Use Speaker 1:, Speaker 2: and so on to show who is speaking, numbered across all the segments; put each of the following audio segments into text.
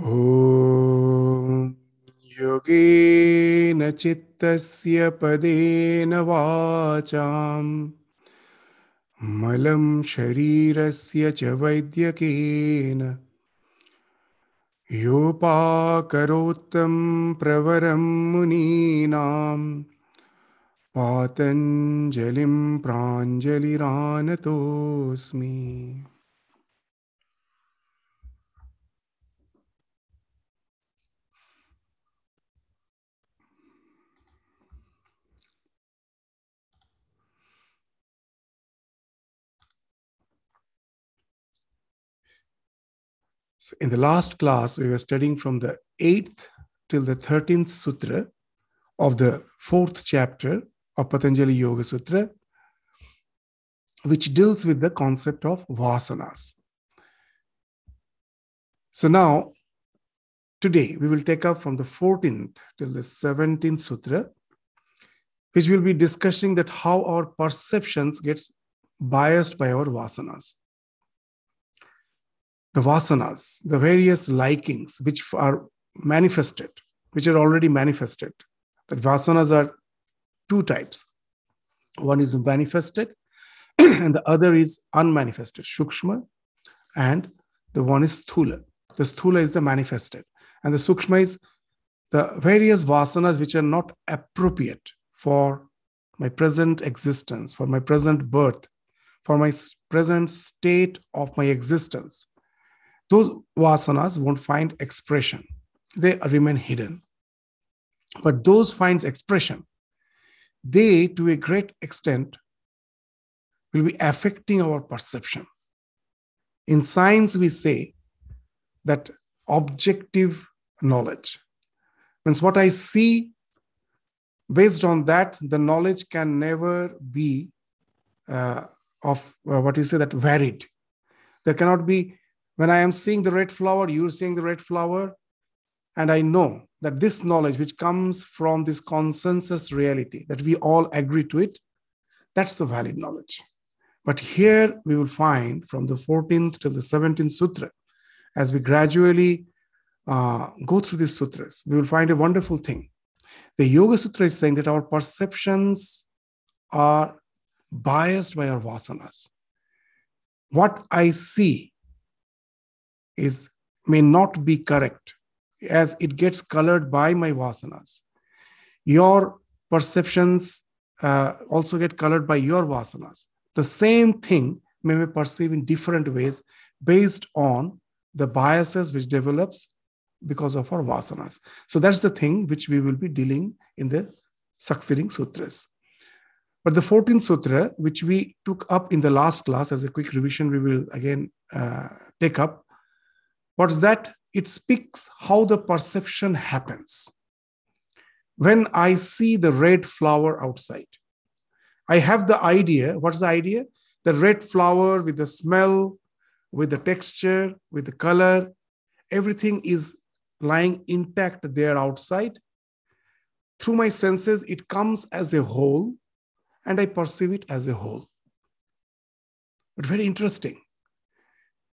Speaker 1: ॐ योगेन चित्तस्य पदेन वाचाम् मलं शरीरस्य च वैद्यकेन योपाकरोत्तं प्रवरं मुनीनां पातञ्जलिं प्राञ्जलिरानतोऽस्मि So in the last class, we were studying from the 8th till the 13th sutra of the fourth chapter of Patanjali Yoga Sutra, which deals with the concept of vasanas. So now, today, we will take up from the 14th till the 17th sutra, which will be discussing that how our perceptions gets biased by our vasanas the vasanas, the various likings which are manifested, which are already manifested. The vasanas are two types. One is manifested, and the other is unmanifested, shukshma, and the one is sthula. The sthula is the manifested, and the sukshma is the various vasanas which are not appropriate for my present existence, for my present birth, for my present state of my existence those vasanas won't find expression. They remain hidden. But those finds expression they to a great extent will be affecting our perception. In science we say that objective knowledge means what i see based on that the knowledge can never be uh, of uh, what you say that varied. There cannot be when I am seeing the red flower, you're seeing the red flower, and I know that this knowledge, which comes from this consensus reality, that we all agree to it, that's the valid knowledge. But here we will find from the 14th to the 17th sutra, as we gradually uh, go through these sutras, we will find a wonderful thing. The Yoga Sutra is saying that our perceptions are biased by our vasanas. What I see is may not be correct as it gets colored by my vasanas. Your perceptions uh, also get colored by your vasanas. The same thing may be perceived in different ways based on the biases which develops because of our vasanas. So that's the thing which we will be dealing in the succeeding sutras. But the 14th sutra which we took up in the last class as a quick revision we will again uh, take up What's that? It speaks how the perception happens. When I see the red flower outside, I have the idea. What's the idea? The red flower with the smell, with the texture, with the color, everything is lying intact there outside. Through my senses, it comes as a whole, and I perceive it as a whole. But very interesting.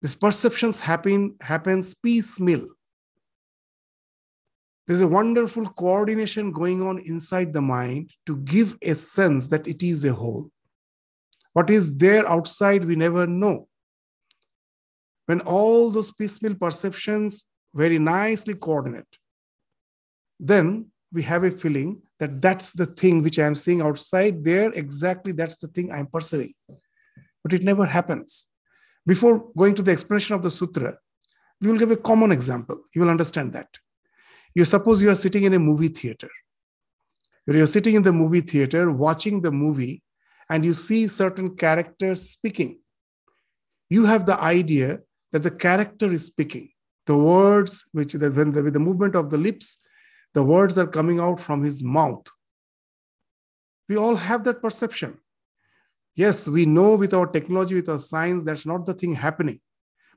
Speaker 1: These perceptions happen happens piecemeal. There's a wonderful coordination going on inside the mind to give a sense that it is a whole. What is there outside, we never know. When all those piecemeal perceptions very nicely coordinate, then we have a feeling that that's the thing which I am seeing outside there, exactly that's the thing I'm perceiving. But it never happens. Before going to the explanation of the sutra, we will give a common example. You will understand that. You suppose you are sitting in a movie theater. You're sitting in the movie theater watching the movie and you see certain characters speaking. You have the idea that the character is speaking. The words, which when the, with the movement of the lips, the words are coming out from his mouth. We all have that perception. Yes, we know with our technology, with our science, that's not the thing happening.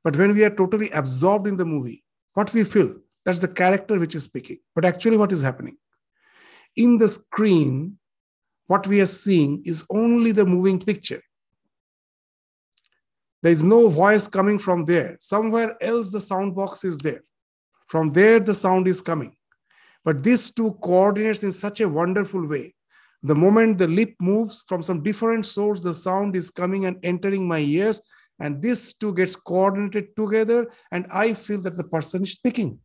Speaker 1: But when we are totally absorbed in the movie, what we feel, that's the character which is speaking. But actually, what is happening? In the screen, what we are seeing is only the moving picture. There is no voice coming from there. Somewhere else, the sound box is there. From there, the sound is coming. But this two coordinates in such a wonderful way. The moment the lip moves from some different source, the sound is coming and entering my ears. And this two gets coordinated together, and I feel that the person is speaking.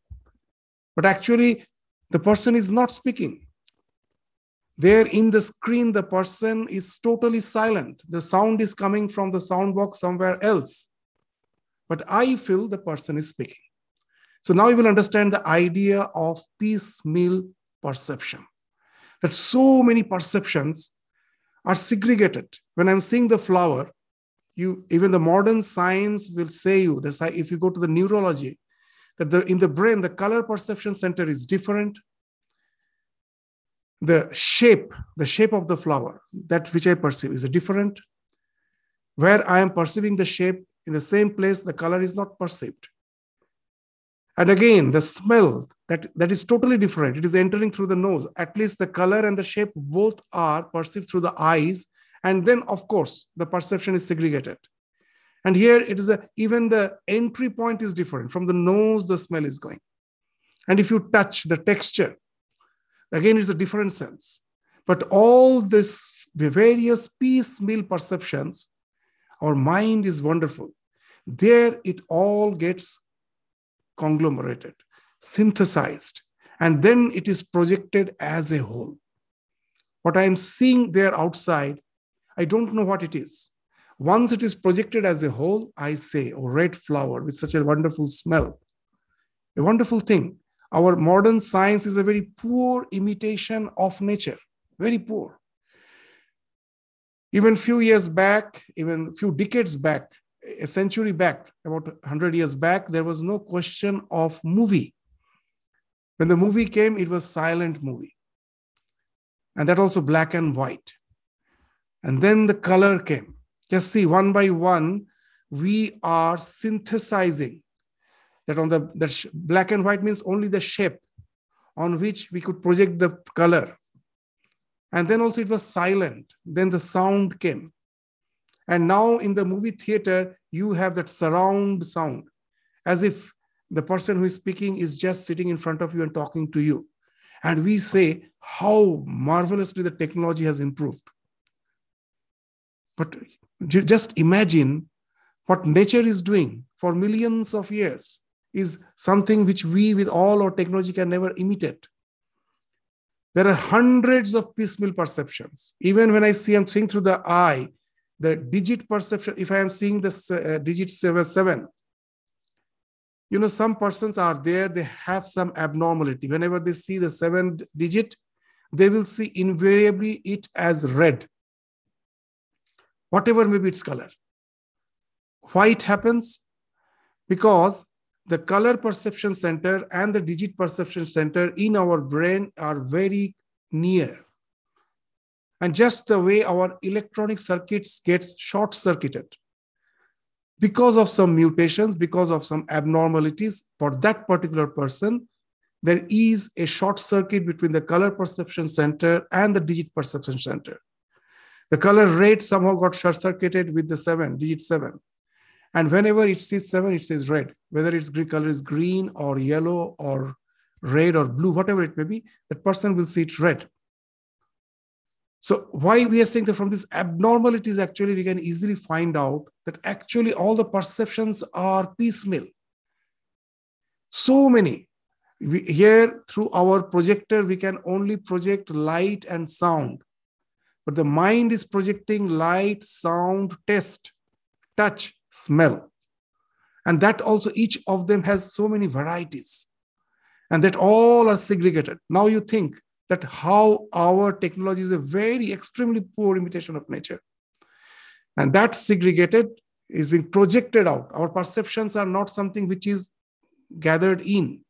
Speaker 1: But actually, the person is not speaking. There in the screen, the person is totally silent. The sound is coming from the sound box somewhere else. But I feel the person is speaking. So now you will understand the idea of piecemeal perception. That so many perceptions are segregated. When I'm seeing the flower, you even the modern science will say you this if you go to the neurology that the, in the brain the color perception center is different. The shape the shape of the flower that which i perceive is different. Where i am perceiving the shape in the same place the color is not perceived and again the smell that that is totally different. It is entering through the nose. At least the color and the shape both are perceived through the eyes. And then of course the perception is segregated. And here it is a, even the entry point is different. From the nose the smell is going. And if you touch the texture Again, it's a different sense. But all this various piecemeal perceptions, our mind is wonderful. There it all gets conglomerated, synthesized, and then it is projected as a whole. What I am seeing there outside, I don't know what it is. Once it is projected as a whole, I say, oh, red flower with such a wonderful smell. A wonderful thing our modern science is a very poor imitation of nature very poor even few years back even few decades back a century back about 100 years back there was no question of movie. When the movie came it was silent movie. And that also black and white. And then the color came. Just see one by one we are synthesizing. That on the that black and white means only the shape on which we could project the color. And then also it was silent. Then the sound came and now in the movie theater you have that surround sound as if the person who is speaking is just sitting in front of you and talking to you and we say how marvelously the technology has improved but just imagine what nature is doing for millions of years is something which we, with all our technology, can never imitate. There are hundreds of piecemeal perceptions. Even when I see, I'm seeing through the eye, the digit perception, if I am seeing the uh, digit seven, seven, you know, some persons are there, they have some abnormality. Whenever they see the seven digit, they will see invariably it as red, whatever may be its color. Why it happens? Because the color perception center and the digit perception center in our brain are very near. And just the way our electronic circuits gets short circuited because of some mutations, because of some abnormalities for that particular person, there is a short circuit between the color perception center and the digit perception center. The color red somehow got short circuited with the seven, digit seven. And whenever it sees seven, it says red, whether its green color is green or yellow or red or blue, whatever it may be, that person will see it red. So why we are saying that from these abnormalities, actually, we can easily find out that actually all the perceptions are piecemeal. So many. We, here, through our projector, we can only project light and sound. But the mind is projecting light, sound, taste, touch, smell. And that also, each of them has so many varieties. And that all are segregated. Now you think that how our technology is a very extremely poor imitation of nature. And that segregated is being projected out. Our perceptions are not something which is gathered in.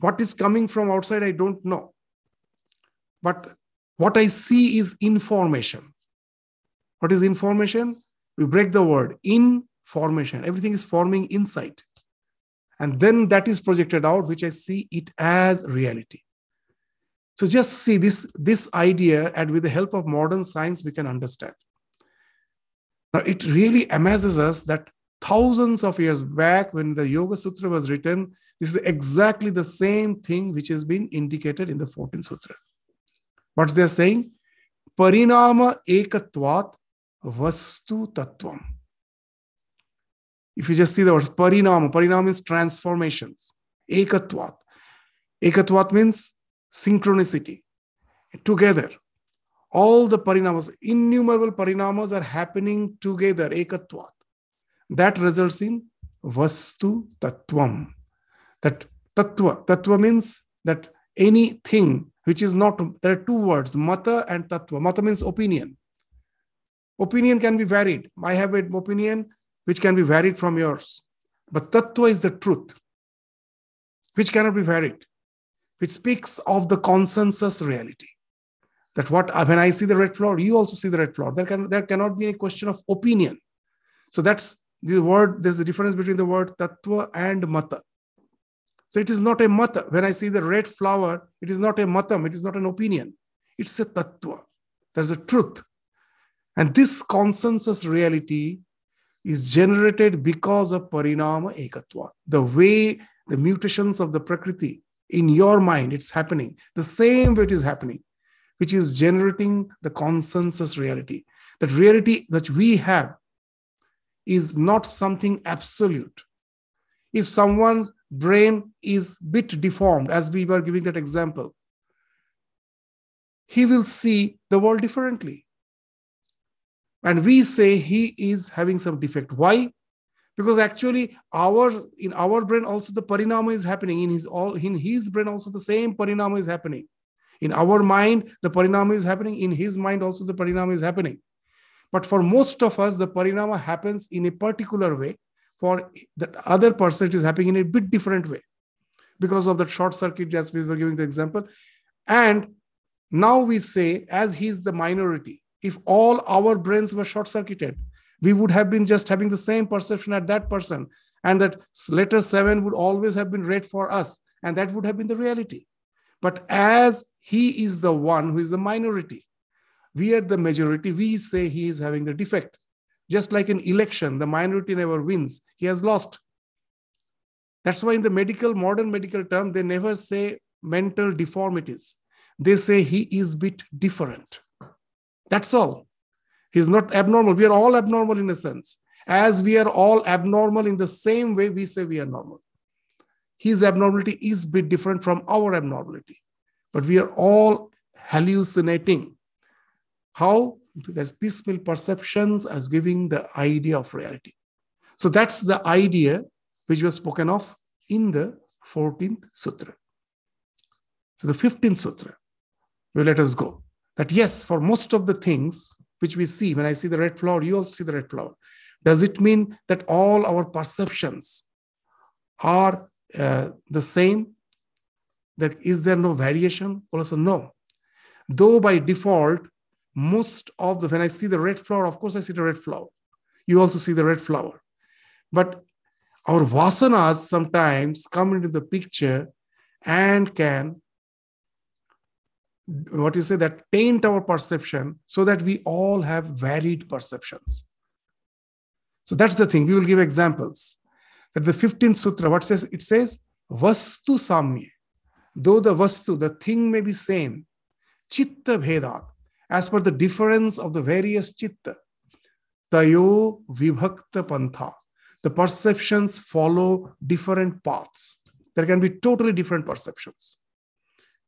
Speaker 1: What is coming from outside, I don't know. But what I see is information. What is information? we break the word in formation everything is forming inside and then that is projected out which i see it as reality so just see this this idea and with the help of modern science we can understand now it really amazes us that thousands of years back when the yoga sutra was written This is exactly the same thing which has been indicated in the 14th Sutra. What they're saying? Parinama ekatvat vastu tattvam. If you just see the word parinama, parinama means transformations. Ekatvat. Ekatvat means synchronicity. Together. All the parinamas, innumerable parinamas are happening together. Ekatvat. That results in vastu tattvam. That tattva. Tattva means that anything which is not, there are two words, mata and tattva. Mata means opinion. Opinion can be varied. I have an opinion which can be varied from yours. But tattva is the truth, which cannot be varied, which speaks of the consensus reality. That what uh, when I see the red flower, you also see the red flower. There can there cannot be any question of opinion. So that's the word. There's the difference between the word tattva and mata. So it is not a mata. When I see the red flower, it is not a matam. It is not an opinion. It's a tattva. There's a truth. And this consensus reality is generated because of parinama ekatva. The way the mutations of the prakriti in your mind, it's happening. The same way it is happening, which is generating the consensus reality. That reality that we have is not something absolute. If someone's brain is bit deformed, as we were giving that example, he will see the world differently and we say he is having some defect why because actually our in our brain also the parinama is happening. In his all in his brain also the same parinama is happening. In our mind the parinama is happening. In his mind also the parinama is happening. But for most of us the parinama happens in a particular way. For the other person it is happening in a bit different way. Because of that short circuit as we were giving the example. And now we say as he's the minority if all our brains were short circuited we would have been just having the same perception at that person and that letter 7 would always have been red for us and that would have been the reality. But as he is the one who is the minority we are the majority we say he is having the defect. Just like in election the minority never wins he has lost. That's why in the medical modern medical term they never say mental deformities. They say he is bit different. That's all. He's not abnormal. We are all abnormal in a sense. As we are all abnormal in the same way we say we are normal. His abnormality is a bit different from our abnormality. But we are all hallucinating. How? There's piecemeal perceptions as giving the idea of reality. So that's the idea which was spoken of in the 14th sutra. So the 15th sutra, will let us go that yes, for most of the things which we see, when I see the red flower, you also see the red flower. Does it mean that all our perceptions are uh, the same? That is there no variation? Also, no. Though by default, most of the when I see the red flower, of course I see the red flower. You also see the red flower. But our vasanas sometimes come into the picture and can what you say that taint our perception so that we all have varied perceptions. So that's the thing. We will give examples. That the 15th sutra what says it says vastu samye. Though the vastu the thing may be same chitta bhedat as per the difference of the various chitta tayo vibhakta pantha. The perceptions follow different paths. There can be totally different perceptions.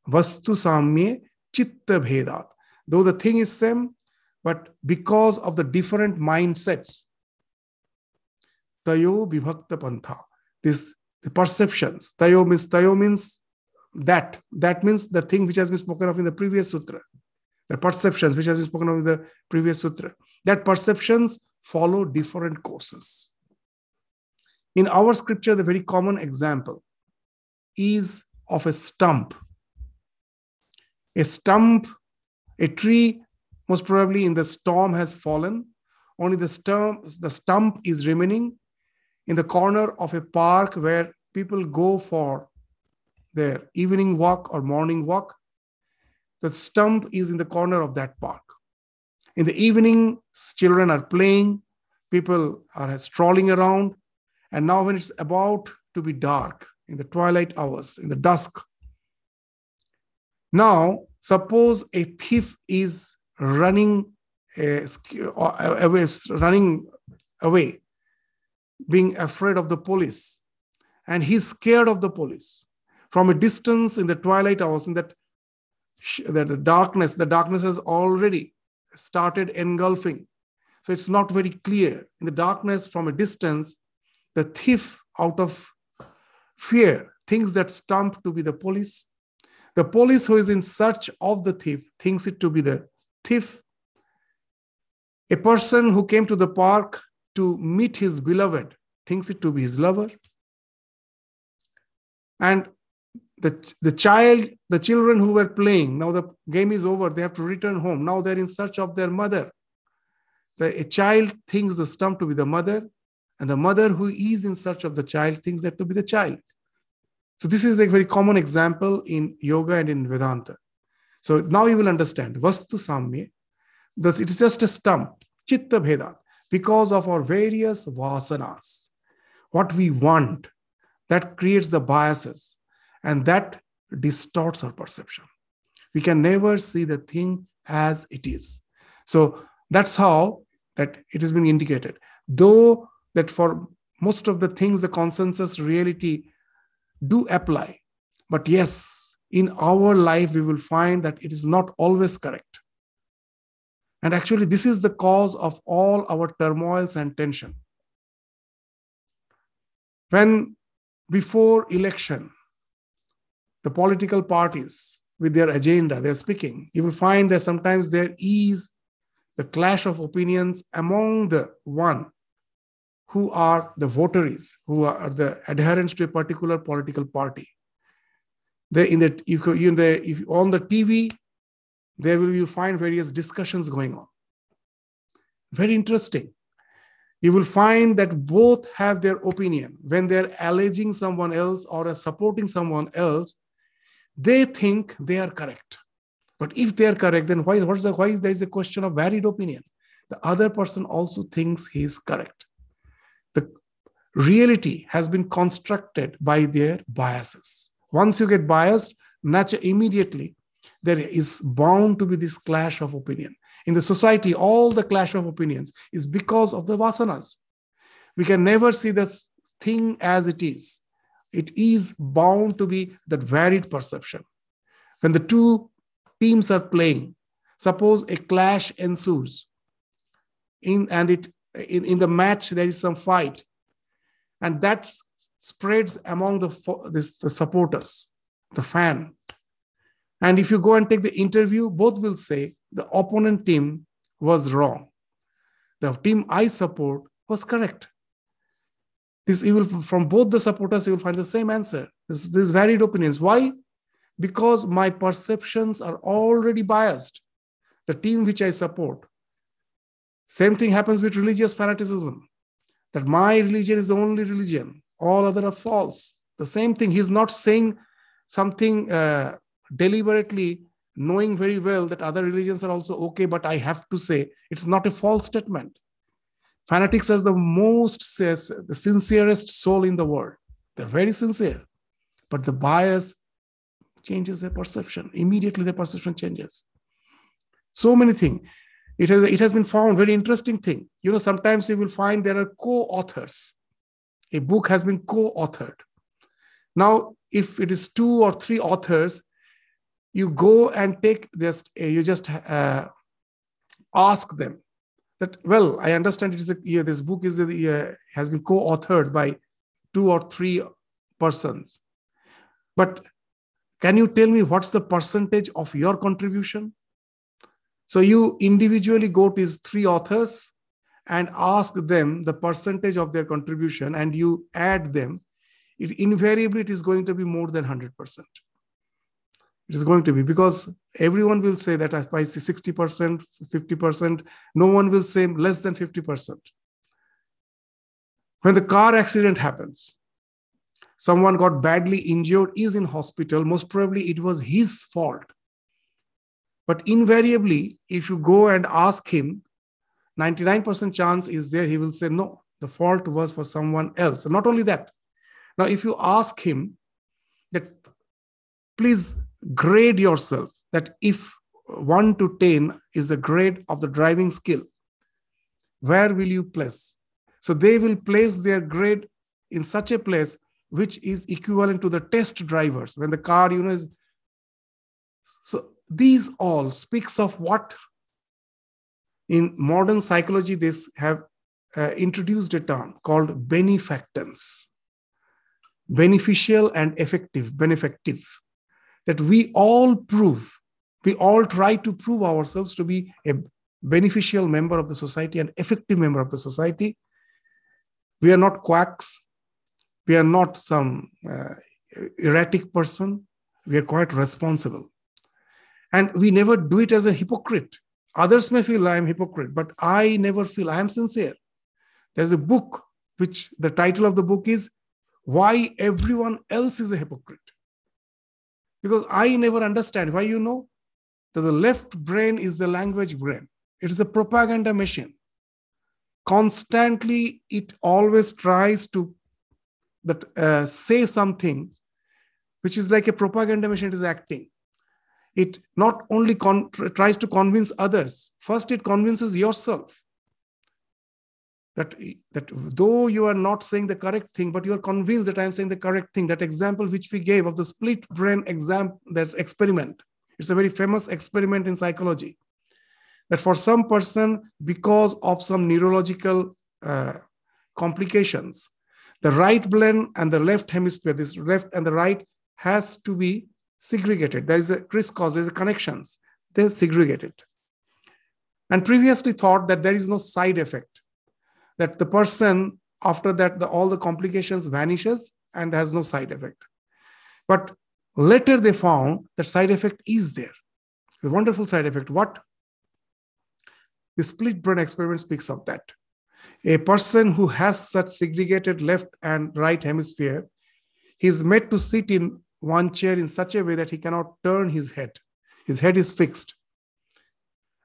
Speaker 1: Vastu samye chitta bhedat. Though the thing is same, but because of the different mindsets, tayo vibhakta pantha. This the perceptions. Tayo means tayo means that. That means the thing which has been spoken of in the previous sutra. The perceptions which has been spoken of in the previous sutra. That perceptions follow different courses. In our scripture, the very common example is of a stump a stump, a tree, most probably in the storm has fallen. Only the stump, the stump is remaining in the corner of a park where people go for their evening walk or morning walk. The stump is in the corner of that park. In the evening, children are playing, people are strolling around. And now, when it's about to be dark, in the twilight hours, in the dusk. Now, suppose a thief is running uh, away, running away, being afraid of the police, and he's scared of the police. From a distance in the twilight hours, in that, that the darkness, the darkness has already started engulfing. So it's not very clear. In the darkness, from a distance, the thief, out of fear, thinks that stump to be the police. The police who is in search of the thief thinks it to be the thief. A person who came to the park to meet his beloved thinks it to be his lover. And the, the child, the children who were playing, now the game is over, they have to return home. Now they're in search of their mother. The, a child thinks the stump to be the mother, and the mother who is in search of the child thinks that to be the child. So this is a very common example in yoga and in Vedanta. So now you will understand Vastu Samya. It is just a stump, Chitta Bheda, because of our various vasanas. What we want, that creates the biases and that distorts our perception. We can never see the thing as it is. So that's how that it has been indicated. Though that for most of the things, the consensus reality do apply. But yes, in our life, we will find that it is not always correct. And actually, this is the cause of all our turmoils and tension. When before election, the political parties with their agenda, they're speaking, you will find that sometimes there is the clash of opinions among the one who are the votaries, who are the adherents to a particular political party. They in the you in the if on the TV, there will you find various discussions going on. Very interesting. You will find that both have their opinion when they're alleging someone else or supporting someone else they think they are correct. But if they are correct, then why, what's the, why there is a question of varied opinion? The other person also thinks he is correct. The reality has been constructed by their biases. Once you get biased, naturally, immediately there is bound to be this clash of opinion. In the society, all the clash of opinions is because of the vasanas. We can never see the thing as it is it is bound to be that varied perception. When the two teams are playing, suppose a clash ensues, in and it in, in the match there is some fight, and that spreads among the, the supporters, the fan. And if you go and take the interview, both will say the opponent team was wrong. The team I support was correct. This you will from both the supporters, you will find the same answer. This, this varied opinions. Why? Because my perceptions are already biased. The team which I support. Same thing happens with religious fanaticism. That my religion is the only religion. All other are false. The same thing. He's not saying something uh, deliberately knowing very well that other religions are also okay, but I have to say it's not a false statement. Fanatics are the most the sincerest soul in the world. They're very sincere, but the bias changes their perception. Immediately, their perception changes. So many things. It has, it has been found very interesting thing. You know, sometimes you will find there are co-authors. A book has been co-authored. Now, if it is two or three authors, you go and take this, you just uh, ask them that well i understand it is a yeah, this book is a, uh, has been co-authored by two or three persons but can you tell me what's the percentage of your contribution so you individually go to these three authors and ask them the percentage of their contribution and you add them it invariably it is going to be more than 100% it is going to be because everyone will say that I see 60%, 50%. No one will say less than 50%. When the car accident happens, someone got badly injured, is in hospital, most probably it was his fault. But invariably, if you go and ask him, 99% chance is there, he will say, no, the fault was for someone else. And not only that, now if you ask him, that please grade yourself that if 1 to 10 is the grade of the driving skill where will you place? So they will place their grade in such a place which is equivalent to the test drivers. When the car you know is so these all speaks of what in modern psychology they have uh, introduced a term called beneffectance. Beneficial and effective benefactive. That we all prove we all try to prove ourselves to be a beneficial member of the society and effective member of the society. We are not quacks. We are not some uh, erratic person. We are quite responsible and we never do it as a hypocrite. Others may feel i am hypocrite but i never feel i am sincere. There's a book which the title of the book is why everyone else is a hypocrite. Because i never understand. Why you know that the left brain is the language brain. It is a propaganda machine. Constantly it always tries to that uh, say something which is like a propaganda machine it is acting it not only con- tries to convince others. First it convinces yourself that that though you are not saying the correct thing but you are convinced that i am saying the correct thing. That example which we gave of the split brain exam that experiment. It's a very famous experiment in psychology. That for some person because of some neurological uh, complications the right brain and the left hemisphere this left and the right has to be segregated. There is a crisscross there's a connections. They're segregated. And previously thought that there is no side effect that the person after that the, all the complications vanishes and has no side effect. But later they found that side effect is there. The wonderful side effect. What? The split brain experiment speaks of that. A person who has such segregated left and right hemisphere he is made to sit in one chair in such a way that he cannot turn his head. His head is fixed.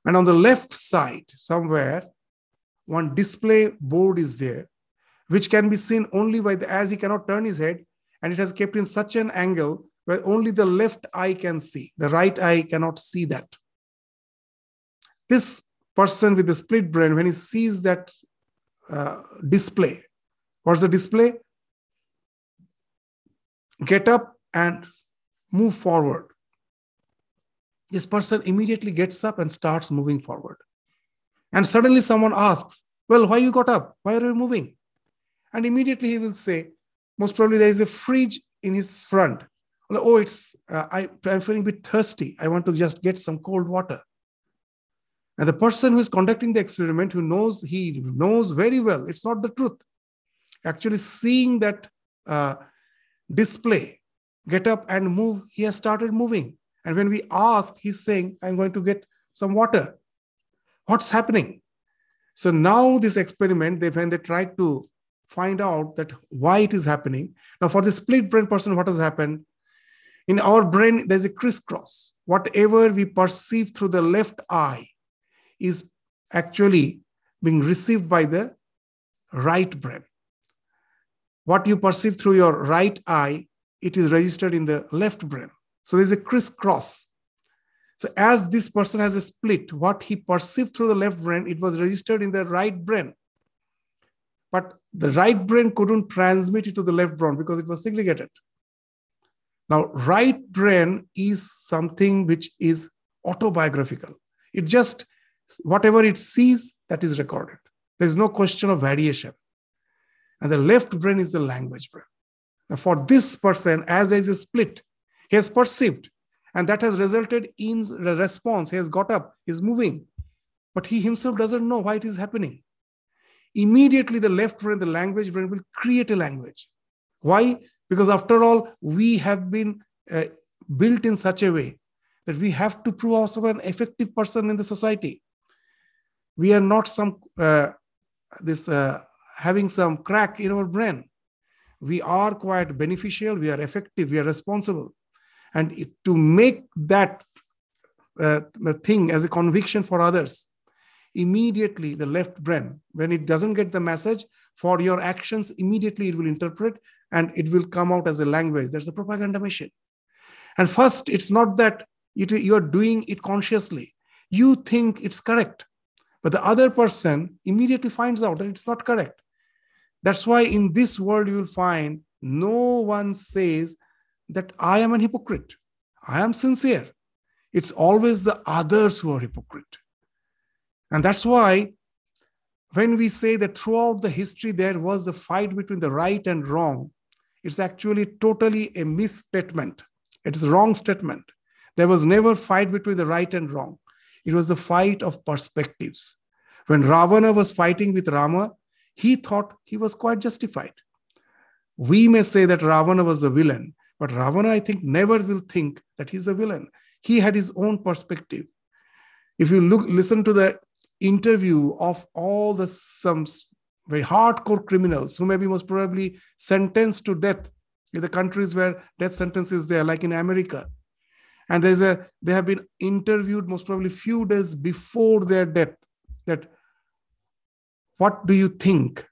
Speaker 1: And on the left side somewhere one display board is there which can be seen only by the as he cannot turn his head and it has kept in such an angle where only the left eye can see. The right eye cannot see that. This person with the split brain when he sees that uh, display what's the display? Get up and move forward this person immediately gets up and starts moving forward and suddenly someone asks, Well, why you got up? Why are you moving? And immediately he will say, Most probably there is a fridge in his front. Oh, it's uh, I, I'm feeling a bit thirsty. I want to just get some cold water. And the person who is conducting the experiment, who knows, he knows very well it's not the truth. Actually, seeing that uh, display, get up and move, he has started moving. And when we ask, he's saying, I'm going to get some water. What's happening? So now this experiment they when they tried to find out that why it is happening now for the split brain person what has happened? In our brain there's a crisscross. Whatever we perceive through the left eye is actually being received by the right brain. What you perceive through your right eye it is registered in the left brain so there's a crisscross so as this person has a split, what he perceived through the left brain, it was registered in the right brain. But the right brain couldn't transmit it to the left brain because it was segregated. Now, right brain is something which is autobiographical. It just, whatever it sees, that is recorded. There's no question of variation. And the left brain is the language brain. For this person, as there is a split, he has perceived and that has resulted in the response. He has got up, he's moving, but he himself doesn't know why it is happening. Immediately, the left brain, the language brain will create a language. Why? Because after all, we have been uh, built in such a way that we have to prove ourselves an effective person in the society. We are not some uh, this uh, having some crack in our brain. We are quite beneficial. We are effective. We are responsible and to make that uh, thing as a conviction for others immediately the left brain when it doesn't get the message for your actions, immediately it will interpret and it will come out as a language. That's the propaganda machine. And first, it's not that you are doing it consciously. You think it's correct, but the other person immediately finds out that it's not correct. That's why in this world, you will find no one says that I am an hypocrite. I am sincere. It's always the others who are hypocrite. And that's why when we say that throughout the history there was the fight between the right and wrong, it's actually totally a misstatement. It's a wrong statement. There was never fight between the right and wrong. It was a fight of perspectives. When Ravana was fighting with Rama, he thought he was quite justified. We may say that Ravana was the villain, but Ravana, I think, never will think that he's a villain. He had his own perspective. If you look, listen to the interview of all the some very hardcore criminals who may be most probably sentenced to death in the countries where death sentence is there, like in America. And there's a they have been interviewed most probably few days before their death. That what do you think?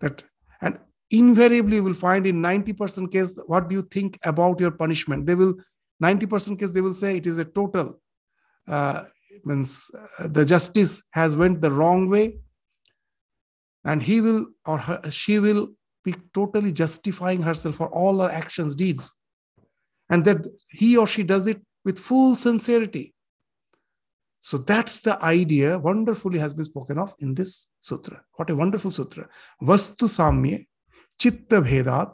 Speaker 1: That and invariably you will find in 90% case, what do you think about your punishment? They will 90% case they will say it is a total uh, means uh, the justice has went the wrong way and he will or her, she will be totally justifying herself for all her actions deeds and that he or she does it with full sincerity so that's the idea wonderfully has been spoken of in this sutra what a wonderful sutra vastu samye chitta bhedat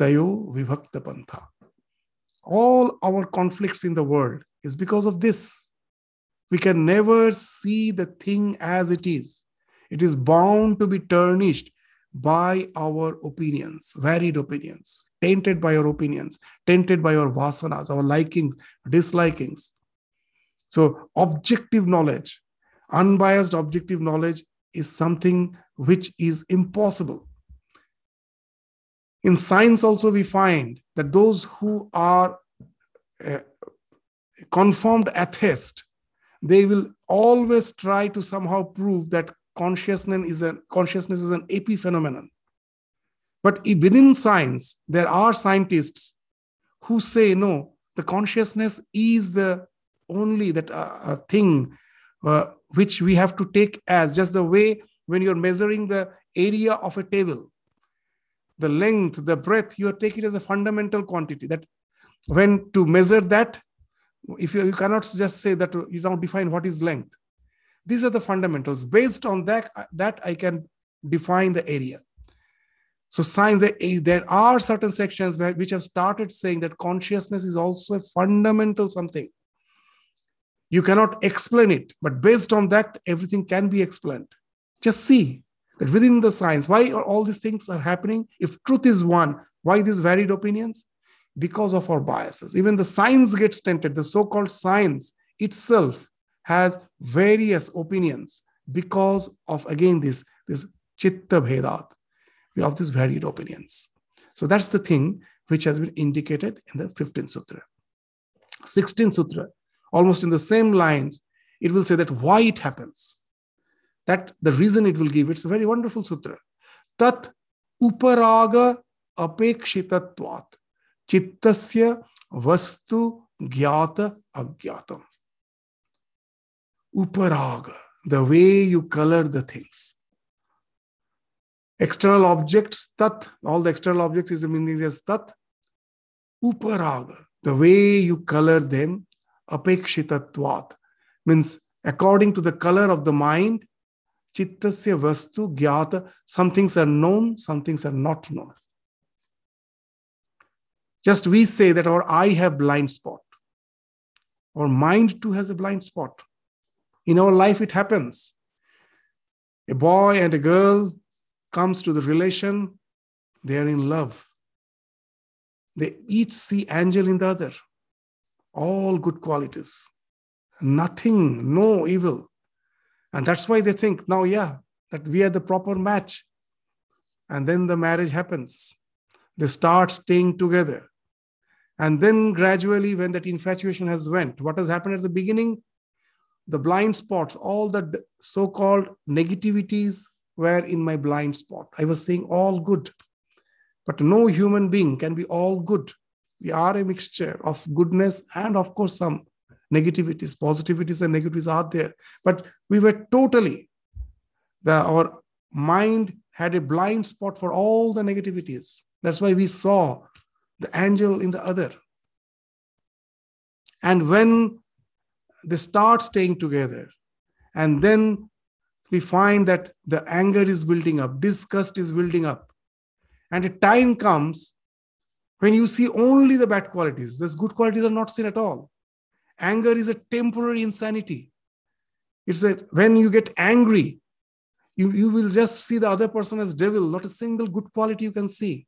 Speaker 1: tayo vibhakta pantha all our conflicts in the world is because of this we can never see the thing as it is. It is bound to be tarnished by our opinions, varied opinions, tainted by our opinions, tainted by our vasanas, our likings, dislikings. So, objective knowledge, unbiased objective knowledge, is something which is impossible. In science, also, we find that those who are uh, confirmed atheists they will always try to somehow prove that consciousness is a consciousness is an epiphenomenon but within science there are scientists who say no the consciousness is the only that uh, thing uh, which we have to take as just the way when you're measuring the area of a table the length the breadth you take it as a fundamental quantity that when to measure that if you, you cannot just say that you now define what is length. These are the fundamentals. Based on that that i can define the area. So science there are certain sections which have started saying that consciousness is also a fundamental something you cannot explain it but based on that everything can be explained just see that within the science why all these things are happening if truth is one why these varied opinions because of our biases. Even the science gets tainted. The so called science itself has various opinions because of, again, this, this chitta bhedat. We have these varied opinions. So that's the thing which has been indicated in the 15th sutra. 16th sutra, almost in the same lines, it will say that why it happens. That the reason it will give, it's a very wonderful sutra. Tat uparaga apekshitatvat chittasya vastu gyata agyatam. Uparaga, the way you color the things. External objects, tat, all the external objects is a meaning tat. Uparaga, the way you color them apekshitatvat means according to the color of the mind chittasya vastu gyata some things are known some things are not known just we say that our eye have blind spot. Our mind too has a blind spot. In our life, it happens. A boy and a girl comes to the relation, they are in love. They each see angel in the other. All good qualities. Nothing, no evil. And that's why they think, now, yeah, that we are the proper match. And then the marriage happens. They start staying together. And then gradually, when that infatuation has went, what has happened at the beginning? The blind spots, all the so-called negativities, were in my blind spot. I was saying all good. But no human being can be all good. We are a mixture of goodness and, of course, some negativities, positivities, and negativities are there. But we were totally, the, our mind had a blind spot for all the negativities. That's why we saw the angel in the other. And when they start staying together, and then we find that the anger is building up, disgust is building up. And a time comes when you see only the bad qualities. Those good qualities are not seen at all. Anger is a temporary insanity. It's that when you get angry, you, you will just see the other person as devil, not a single good quality you can see.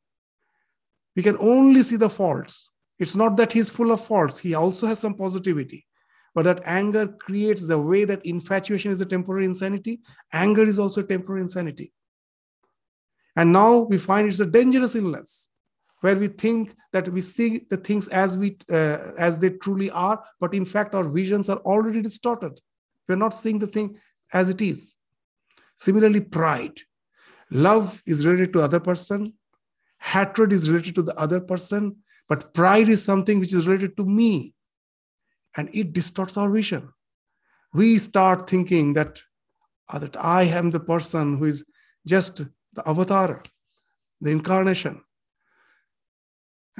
Speaker 1: We can only see the faults. It's not that he's full of faults, he also has some positivity. But that anger creates the way that infatuation is a temporary insanity, anger is also temporary insanity. And now we find it's a dangerous illness where we think that we see the things as we uh, as they truly are but in fact our visions are already distorted. We're not seeing the thing as it is. Similarly pride. Love is related to other person. Hatred is related to the other person. But pride is something which is related to me. And it distorts our vision. We start thinking that uh, that i am the person who is just the avatar the incarnation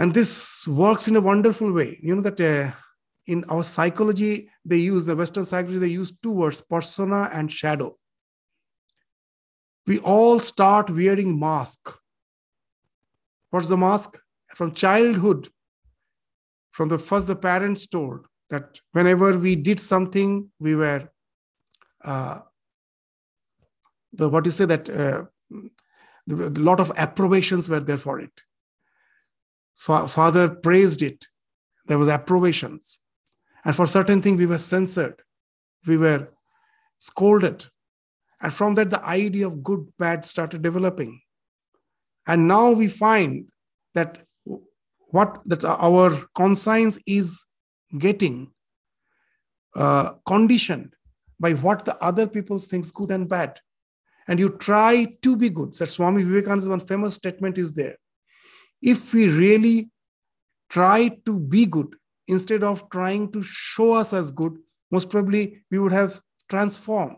Speaker 1: and this works in a wonderful way. You know that uh, in our psychology, they use the Western psychology, they use two words persona and shadow. We all start wearing mask. What's the mask? From childhood, from the first, the parents told that whenever we did something, we were, uh, the, what you say that uh, a lot of approbations were there for it Fa- father praised it. There was approbations. And for certain things, we were censored. We were scolded. And from that, the idea of good, bad started developing. And now we find that what that our conscience is getting uh, conditioned by what the other people thinks good and bad. And you try to be good. That Swami Vivekananda's one famous statement is there if we really try to be good instead of trying to show us as good, most probably we would have transformed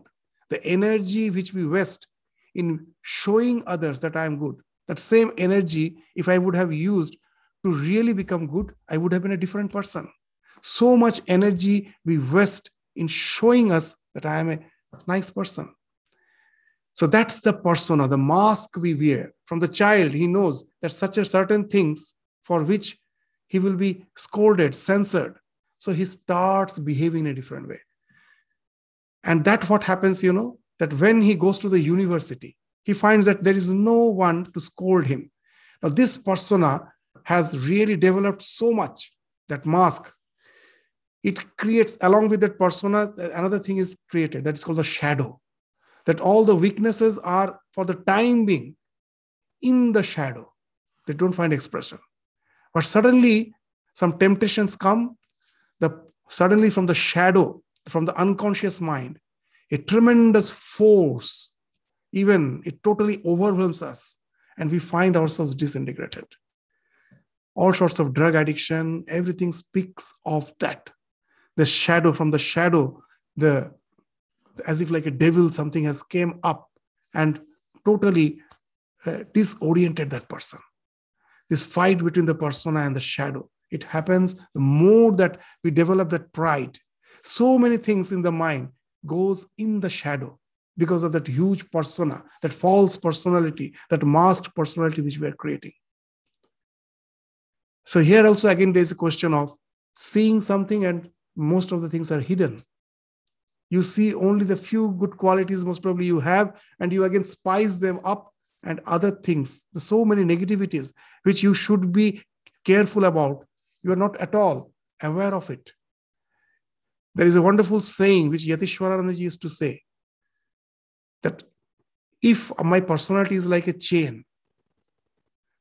Speaker 1: the energy which we waste in showing others that I am good. That same energy, if I would have used to really become good, I would have been a different person. So much energy we waste in showing us that I am a nice person. So that's the persona, the mask we wear. From the child, he knows that such a certain things for which he will be scolded, censored. So he starts behaving in a different way. And that what happens, you know, that when he goes to the university, he finds that there is no one to scold him. Now, this persona has really developed so much, that mask. It creates, along with that persona, another thing is created that is called the shadow that all the weaknesses are for the time being in the shadow. They don't find expression. But suddenly, some temptations come, the suddenly from the shadow, from the unconscious mind, a tremendous force, even it totally overwhelms us, and we find ourselves disintegrated. All sorts of drug addiction, everything speaks of that. The shadow, from the shadow, the as if like a devil something has came up and totally Uh, disoriented that person. This fight between the persona and the shadow. It happens the more that we develop that pride. So many things in the mind goes in the shadow because of that huge persona that false personality that masked personality which we are creating. So here also again there's a question of seeing something and most of the things are hidden. You see only the few good qualities most probably you have and you again spice them up and other things. So many negativities which you should be careful about. You are not at all aware of it. There is a wonderful saying which Yatishwaranandaji used to say that if my personality is like a chain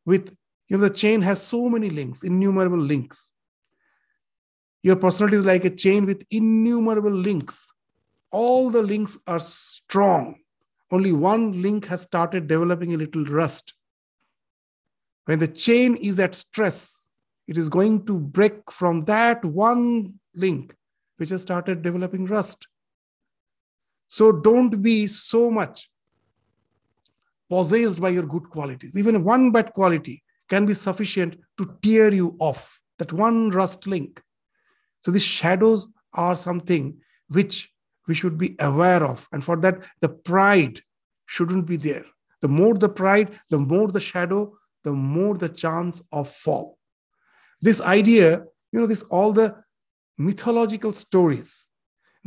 Speaker 1: with you know the chain has so many links innumerable links. Your personality is like a chain with innumerable links. All the links are strong only one link has started developing a little rust. When the chain is at stress, it is going to break from that one link which has started developing rust. So don't be so much possessed by your good qualities. Even one bad quality can be sufficient to tear you off that one rust link. So these shadows are something which we should be aware of. And for that, the pride shouldn't be there. The more the pride, the more the shadow, the more the chance of fall. This idea, you know, this all the mythological stories,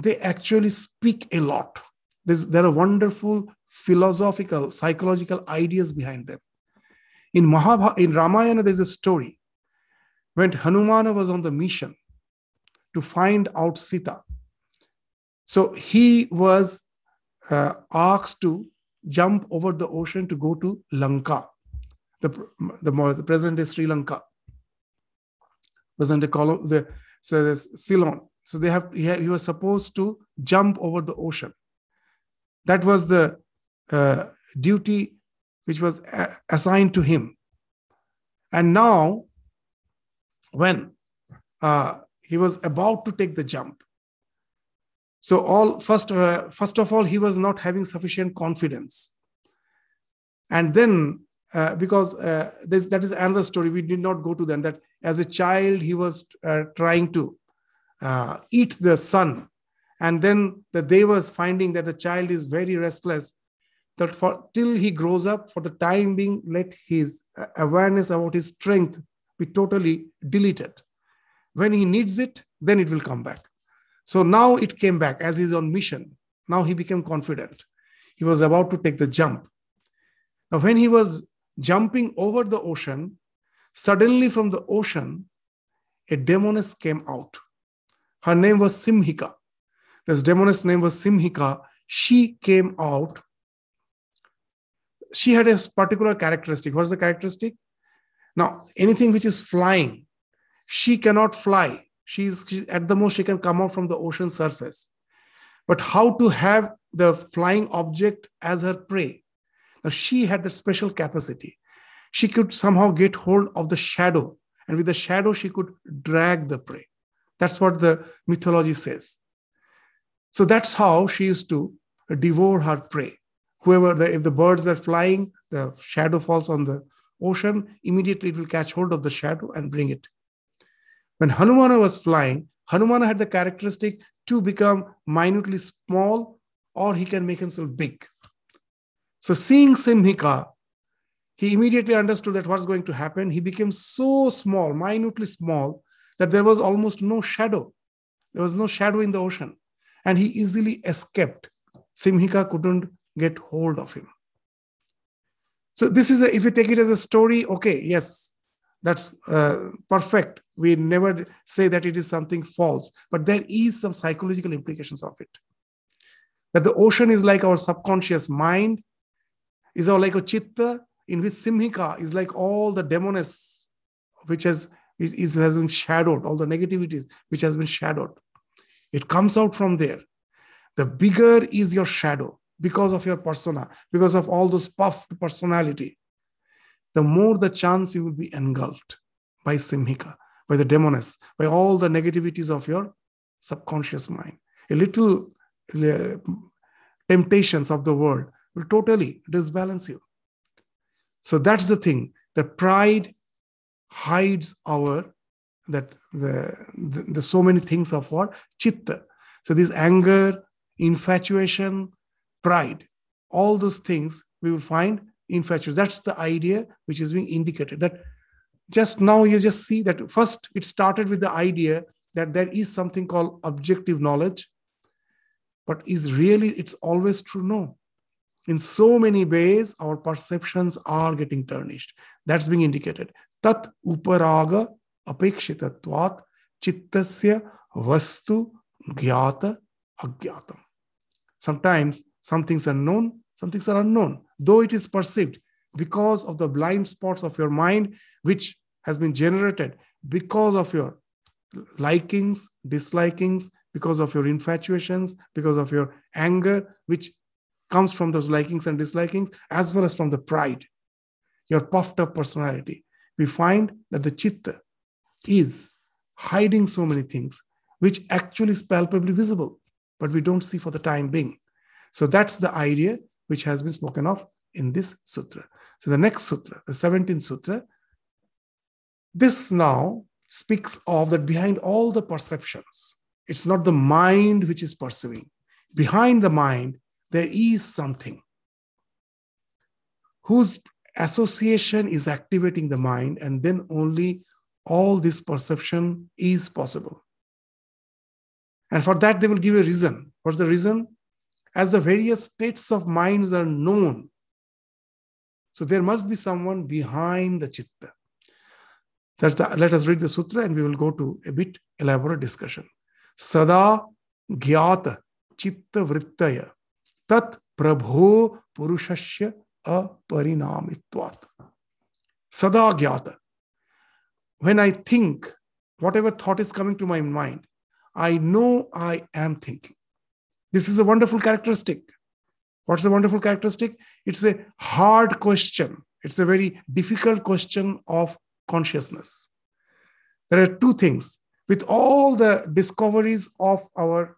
Speaker 1: they actually speak a lot. There's, there are wonderful philosophical, psychological ideas behind them. In Mahabharata, in Ramayana, there's a story when Hanumana was on the mission to find out Sita. So he was uh, asked to jump over the ocean to go to Lanka, the, the, the present day Sri Lanka, present day the, so there's Ceylon. So they have he, he, was supposed to jump over the ocean. That was the uh, duty which was a- assigned to him. And now, when uh, he was about to take the jump, so all first, uh, first of all, he was not having sufficient confidence, and then uh, because uh, this, that is another story, we did not go to them. That as a child he was uh, trying to uh, eat the sun, and then the devas finding that the child is very restless. That for till he grows up, for the time being, let his uh, awareness about his strength be totally deleted. When he needs it, then it will come back. So now it came back as he's on mission. Now he became confident. He was about to take the jump. Now, when he was jumping over the ocean, suddenly from the ocean, a demoness came out. Her name was Simhika. This demoness name was Simhika. She came out. She had a particular characteristic. What's the characteristic? Now, anything which is flying, she cannot fly she's she, at the most she can come out from the ocean surface. But how to have the flying object as her prey? Now she had that special capacity. She could somehow get hold of the shadow and with the shadow she could drag the prey. That's what the mythology says. So that's how she used to devour her prey. Whoever the, if the birds were flying the shadow falls on the ocean immediately it will catch hold of the shadow and bring it when Hanumana was flying, Hanumana had the characteristic to become minutely small or he can make himself big. So seeing Simhika, he immediately understood that what's going to happen. He became so small, minutely small, that there was almost no shadow. There was no shadow in the ocean. And he easily escaped. Simhika couldn't get hold of him. So this is a, if you take it as a story, okay, yes, that's uh, perfect. We never say that it is something false but there is some psychological implications of it. That the ocean is like our subconscious mind is our like a chitta in which simhika is like all the demoness which has is, is, has been shadowed all the negativities which has been shadowed. It comes out from there. The bigger is your shadow because of your persona because of all those puffed personality the more the chance you will be engulfed by simhika by the demoness, by all the negativities of your subconscious mind. A little uh, temptations of the world will totally disbalance you. So that's the thing. The pride hides our that the, the, the so many things of what chitta. So this anger, infatuation, pride, all those things we will find infatuation. That's the idea which is being indicated that just now you just see that first it started with the idea that there is something called objective knowledge but is really it's always true no. In so many ways our perceptions are getting tarnished. That's being indicated. Tat uparaga apekshitatvat chittasya vastu gyata agyatam sometimes some things are known some things are unknown though it is perceived because of the blind spots of your mind, which has been generated because of your likings, dislikings, because of your infatuations, because of your anger, which comes from those likings and dislikings, as well as from the pride, your puffed up personality. We find that the chitta is hiding so many things, which actually is palpably visible, but we don't see for the time being. So that's the idea which has been spoken of in this sutra. So the next sutra, the 17th sutra, this now speaks of that behind all the perceptions, it's not the mind which is perceiving. Behind the mind, there is something whose association is activating the mind, and then only all this perception is possible. And for that, they will give a reason. What's the reason? As the various states of minds are known, so there must be someone behind the chitta. The, let us read the sutra and we will go to a bit elaborate discussion. Sada gyata chitta vrittaya tat prabho purushasya aparinamitvat. Sada gyata. When I think, whatever thought is coming to my mind, I know I am thinking. This is a wonderful characteristic. What's a wonderful characteristic? It's a hard question. It's a very difficult question of consciousness. There are two things. With all the discoveries of our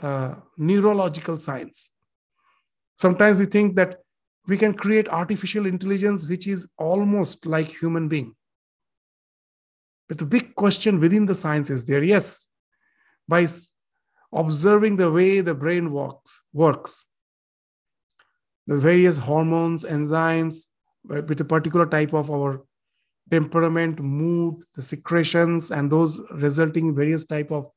Speaker 1: uh, neurological science, sometimes we think that we can create artificial intelligence which is almost like human being. But the big question within the science is there, yes, by observing the way the brain works, works, the various hormones, enzymes, with a particular type of our temperament, mood, the secretions, and those resulting various type of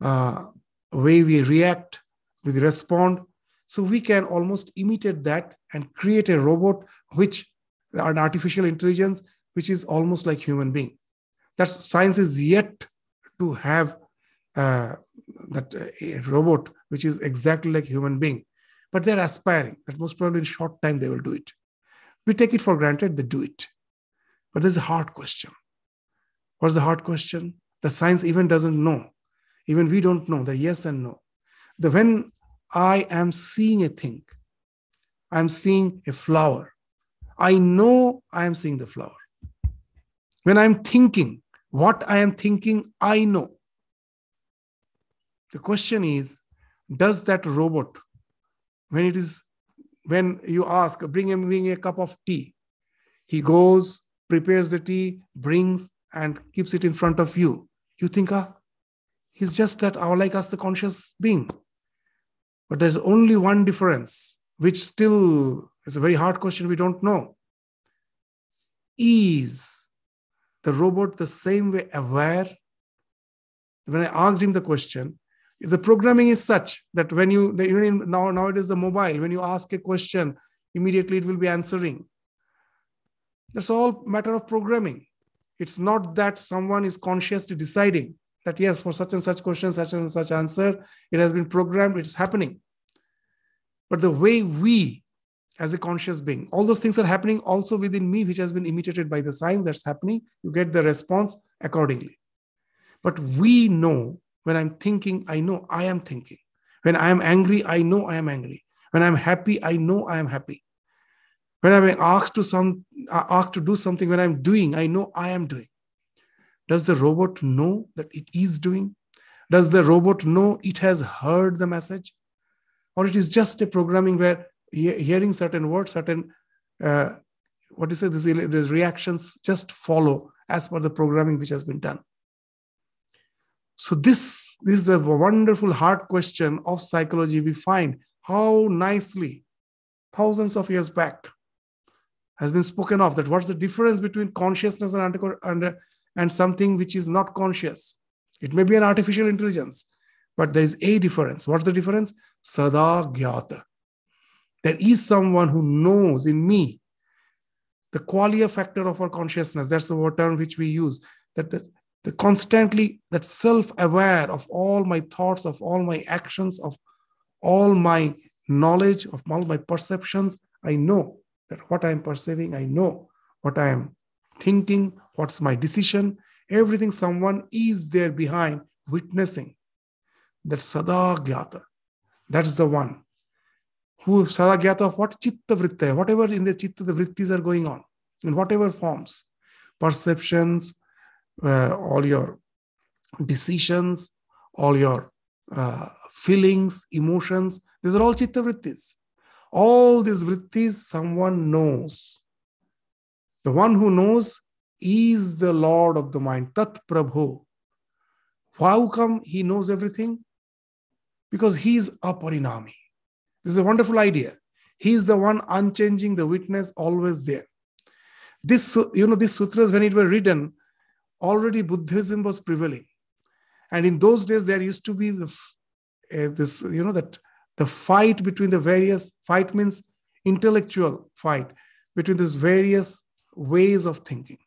Speaker 1: uh, way we react, we respond. So we can almost imitate that and create a robot which an artificial intelligence which is almost like human being. That science is yet to have uh, that uh, a robot which is exactly like human being, but they're aspiring that most probably in short time they will do it. We take it for granted they do it. But there's a hard question. What's the hard question? The science even doesn't know. Even we don't know the yes and no. The when I am seeing a thing, I'm seeing a flower. I know I am seeing the flower. When I'm thinking, what I am thinking, I know. The question is, does that robot, when it is, when you ask, bring him, bring a cup of tea, he goes, prepares the tea, brings, and keeps it in front of you. You think, ah, he's just that, our like us, the conscious being. But there's only one difference, which still is a very hard question we don't know. Is the robot the same way aware? When I asked him the question, the programming is such that when you even now now it is the mobile when you ask a question immediately it will be answering that's all matter of programming. It's not that someone is consciously deciding that yes, for such and such question, such and such answer, it has been programmed, it's happening. But the way we, as a conscious being, all those things are happening also within me, which has been imitated by the science that's happening. You get the response accordingly. But we know when I'm thinking, I know I am thinking. When I am angry, I know I am angry. When I'm happy, I know I am happy. When I'm asked to some uh, asked to do something, when I'm doing, I know I am doing. Does the robot know that it is doing? Does the robot know it has heard the message? Or it is just a programming where hearing certain words, certain uh, what do you say, these, reactions just follow as per the programming which has been done. So this, this is a wonderful hard question of psychology. We find how nicely thousands of years back has been spoken of that what's the difference between consciousness and, and, and something which is not conscious? It may be an artificial intelligence but there is a difference. What's the difference? Sada gyata. There is someone who knows in me the qualia factor of our consciousness. That's the word term which we use. That the, the constantly that self-aware of all my thoughts of all my actions of all my knowledge of all my perceptions i know that what I'm perceiving, I know what I am thinking, what's my decision, everything, someone is there behind witnessing that sada gyata. That's the one who Sadagyata of what? Chitta Vritta, whatever in the Chitta, the Vrittis are going on, in whatever forms, perceptions, uh, all your decisions, all your uh, feelings, emotions, these are all Chitta Vrittis. All these Vrittis, someone knows. The one who knows is the Lord of the mind, Tat Prabhu. How come he knows everything? Because he is aparinami. This is a wonderful idea. He is the one unchanging, the witness, always there. This, you know, these sutras, when it were written, already Buddhism was prevailing. And in those days, there used to be the, uh, this, you know, that the fight between the various, fight means intellectual fight between these various ways of thinking.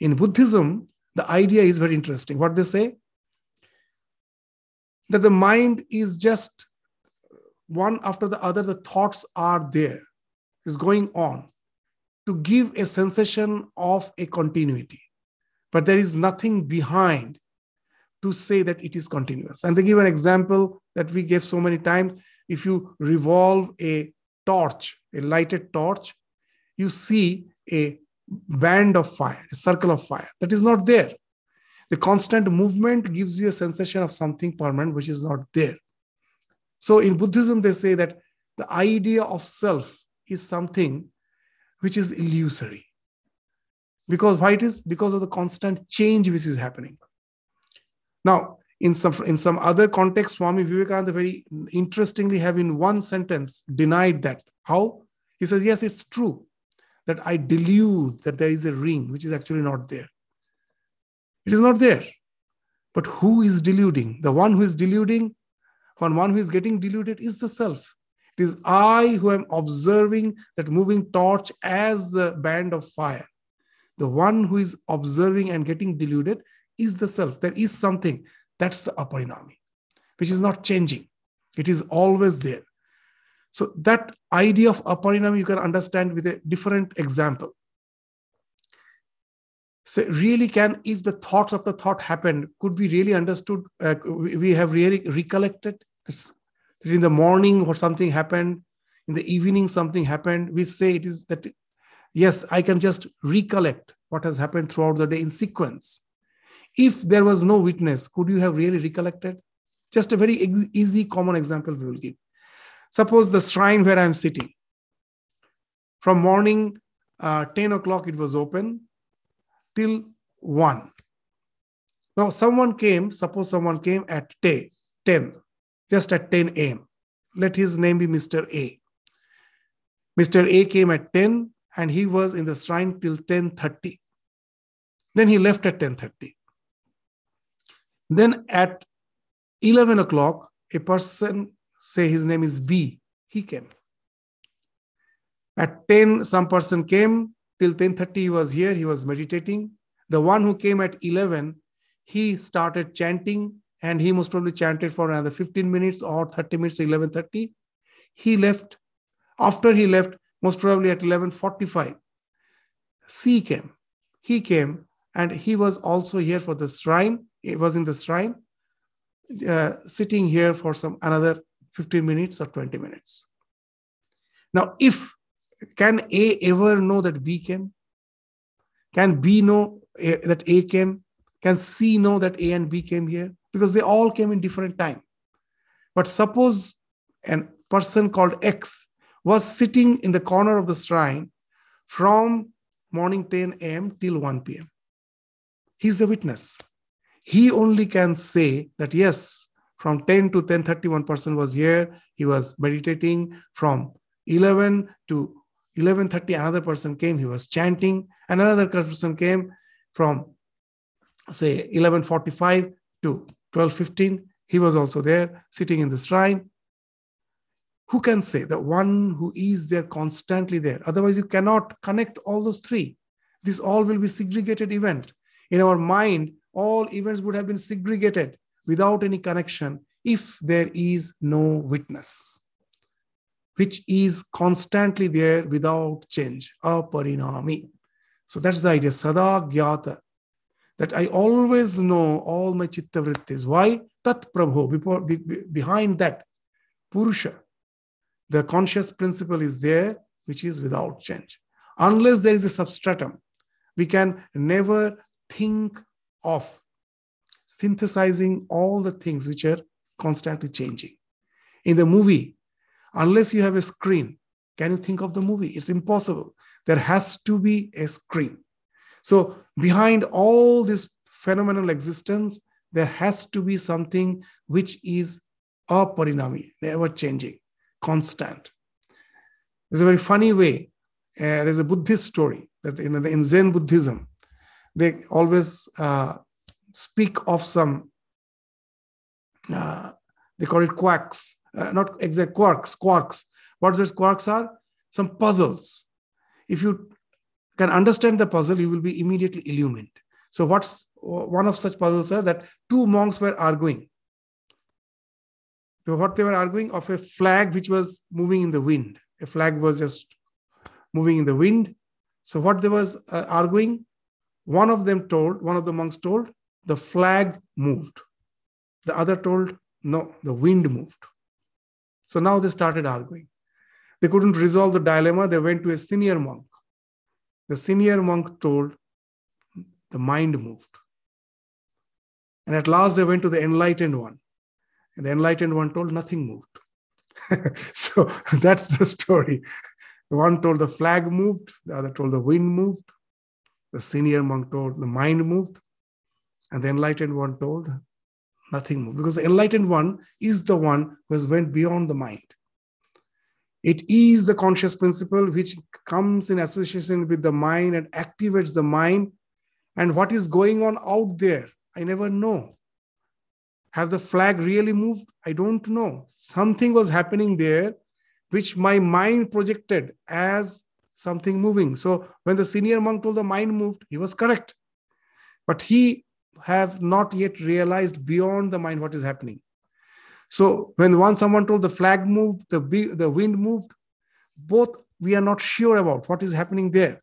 Speaker 1: In Buddhism, the idea is very interesting. What they say? That the mind is just one after the other, the thoughts are there, is going on to give a sensation of a continuity. But there is nothing behind to say that it is continuous. And they give an example that we gave so many times. If you revolve a torch, a lighted torch, you see a band of fire, a circle of fire that is not there. The constant movement gives you a sensation of something permanent which is not there. So in Buddhism, they say that the idea of self is something which is illusory. Because why it is? Because of the constant change which is happening. Now, in some in some other context, Swami Vivekananda very interestingly have in one sentence denied that. How? He says, yes, it's true that I delude that there is a ring which is actually not there. It is not there. But who is deluding? The one who is deluding for one who is getting deluded is the self. It is I who am observing that moving torch as the band of fire. The one who is observing and getting deluded is the self. There is something. That's the aparinami, which is not changing. It is always there. So that idea of aparinami you can understand with a different example. So really can, if the thoughts of the thought happened, could we really understood, uh, we have really recollected? It's, in the morning or something happened, in the evening something happened. We say it is that, yes, I can just recollect what has happened throughout the day in sequence. If there was no witness, could you have really recollected? Just a very ex- easy, common example we will give. Suppose the shrine where I'm sitting, from morning uh, 10 o'clock it was open till 1. Now, someone came, suppose someone came at 10, 10 just at 10 a.m. Let his name be Mr. A. Mr. A came at 10 and he was in the shrine till 10:30. Then he left at 10:30. Then at 11 o'clock, a person, say his name is B, he came. At 10, some person came, till 10.30 he was here, he was meditating. The one who came at 11, he started chanting and he most probably chanted for another 15 minutes or 30 minutes, 11.30. He left. After he left, most probably at 11.45, C came. He came and he was also here for the shrine. He was in the shrine, uh, sitting here for some another 15 minutes or 20 minutes. Now, if can A ever know that B came? Can B know A, that A came? Can C know that A and B came here? Because they all came in different time. But suppose an person called X was sitting in the corner of the shrine from morning 10 a.m. till 1 p.m. He's the witness. He only can say that yes, from 10 to 10:30, one person was here. He was meditating. From 11 to 11.30 another person came he was chanting and another person came from say 11.45 to 12.15 he was also there sitting in the shrine who can say? The one who is there constantly there. Otherwise you cannot connect all those three. This all will be segregated event. In our mind all events would have been segregated without any connection if there is no witness which is constantly there without change, aparinami. So that's the idea, sada gyata, that I always know all my chitta vrittis. Why? Tat prabhu, before, be, behind that, purusha, the conscious principle is there, which is without change. Unless there is a substratum, we can never think of synthesizing all the things which are constantly changing. In the movie, unless you have a screen, can you think of the movie? It's impossible. There has to be a screen. So, behind all this phenomenal existence, there has to be something which is a aparinami, never changing, constant. There's a very funny way. Uh, there's a Buddhist story that in, in Zen Buddhism, they always uh, speak of some, uh, they call it quacks, uh, not exact quarks, quarks. What those quarks are? Some puzzles. If you can understand the puzzle, you will be immediately illumined. So, what's one of such puzzles are that two monks were arguing. What they were arguing of a flag which was moving in the wind. A flag was just moving in the wind. So what they was uh, arguing, one of them told, one of the monks told, the flag moved. The other told, no, the wind moved. So now they started arguing. They couldn't resolve the dilemma. They went to a senior monk. The senior monk told, the mind moved. And at last they went to the enlightened one. And the enlightened one told, nothing moved. so that's the story. One told the flag moved, the other told the wind moved, the senior monk told the mind moved, and the enlightened one told nothing moved. Because the enlightened one is the one who has went beyond the mind. It is the conscious principle which comes in association with the mind and activates the mind. And what is going on out there, I never know. Have the flag really moved? I don't know. Something was happening there which my mind projected as something moving. So when the senior monk told the mind moved, he was correct. But he have not yet realized beyond the mind what is happening. So when once someone told the flag moved, the, the wind moved, both we are not sure about what is happening there.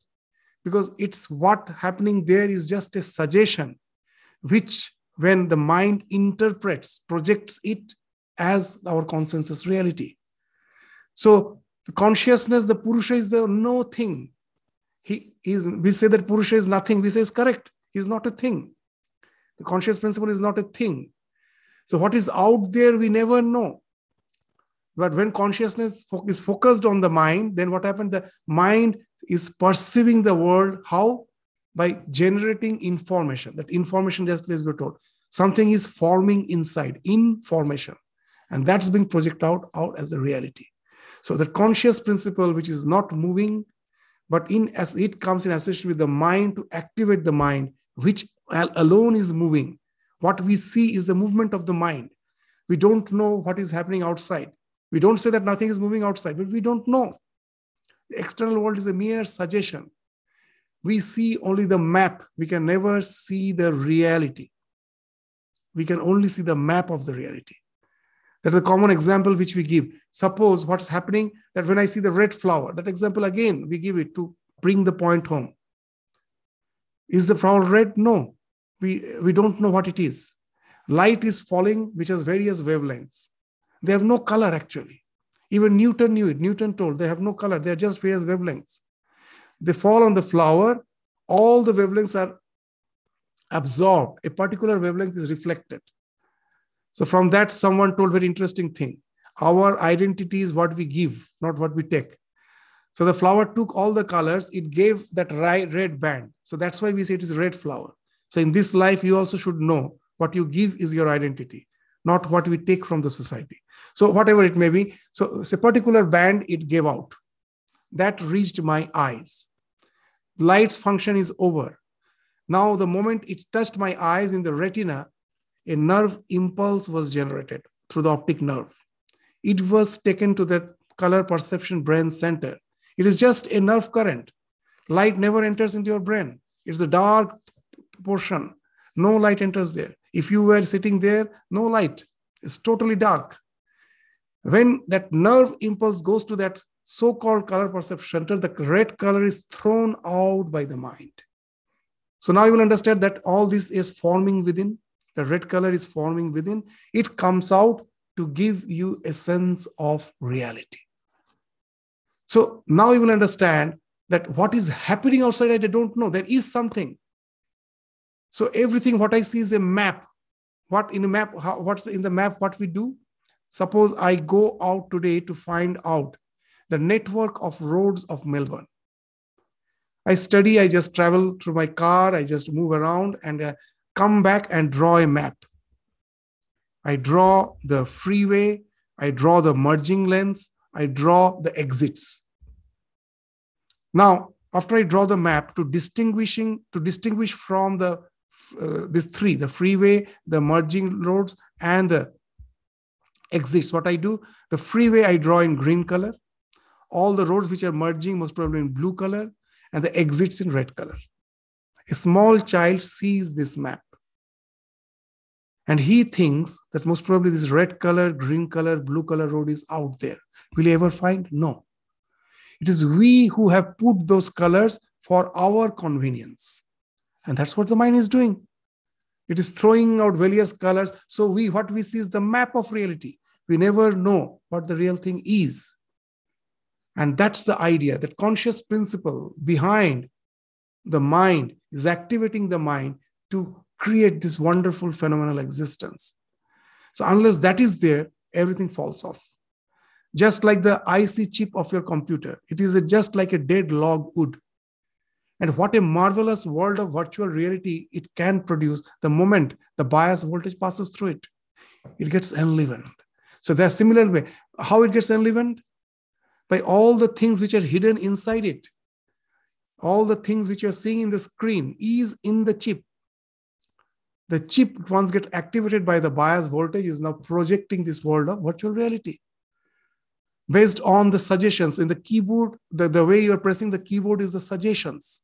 Speaker 1: Because it's what happening there is just a suggestion, which when the mind interprets, projects it as our consensus reality. So the consciousness, the Purusha is the no thing. He is, we say that Purusha is nothing. We say it's correct. He is not a thing. The conscious principle is not a thing. So what is out there, we never know. But when consciousness is focused on the mind, then what happened? The mind is perceiving the world. How? By generating information. That information, just as we were told, something is forming inside, information. And that's being projected out, out as a reality. So the conscious principle, which is not moving, but in as it comes in association with the mind to activate the mind, which alone is moving. What we see is the movement of the mind. We don't know what is happening outside. We don't say that nothing is moving outside, but we don't know. The external world is a mere suggestion. We see only the map. We can never see the reality. We can only see the map of the reality. That is a common example which we give. Suppose what's happening that when I see the red flower, that example again, we give it to bring the point home. Is the flower red? No. We, we don't know what it is. Light is falling, which has various wavelengths. They have no color actually. Even Newton knew it. Newton told they have no color, they are just various wavelengths. They fall on the flower, all the wavelengths are absorbed. A particular wavelength is reflected. So from that, someone told very interesting thing. Our identity is what we give, not what we take. So the flower took all the colors, it gave that red band. So that's why we say it is red flower. So in this life, you also should know what you give is your identity, not what we take from the society. So whatever it may be, so it's a particular band it gave out. That reached my eyes. Light's function is over. Now, the moment it touched my eyes in the retina, a nerve impulse was generated through the optic nerve. It was taken to the color perception brain center. It is just a nerve current. Light never enters into your brain. It's a dark portion. No light enters there. If you were sitting there, no light. It's totally dark. When that nerve impulse goes to that so called color perception center, the red color is thrown out by the mind. So now you will understand that all this is forming within the red color is forming within, it comes out to give you a sense of reality. So now you will understand that what is happening outside, I don't know. There is something. So everything what I see is a map. What in a map, how, what's in the map, what we do? Suppose I go out today to find out the network of roads of Melbourne. I study, I just travel through my car, I just move around and uh, come back and draw a map. I draw the freeway, I draw the merging lanes, I draw the exits. Now, after I draw the map to distinguishing to distinguish from the uh, these three, the freeway, the merging roads, and the exits, what I do, the freeway I draw in green color, all the roads which are merging most probably in blue color, and the exits in red color. A small child sees this map and he thinks that most probably this red color, green color, blue color road is out there. Will he ever find? No. It is we who have put those colors for our convenience. And that's what the mind is doing. It is throwing out various colors. So we what we see is the map of reality. We never know what the real thing is. And that's the idea that conscious principle behind the mind is activating the mind to create this wonderful phenomenal existence. So, unless that is there, everything falls off. Just like the IC chip of your computer, it is just like a dead log wood. And what a marvelous world of virtual reality it can produce the moment the bias voltage passes through it. It gets enlivened. So, there's a similar way. How it gets enlivened? By all the things which are hidden inside it. All the things which you're seeing in the screen is in the chip. The chip, once gets activated by the bias voltage, is now projecting this world of virtual reality. Based on the suggestions in the keyboard, the, the way you're pressing the keyboard is the suggestions,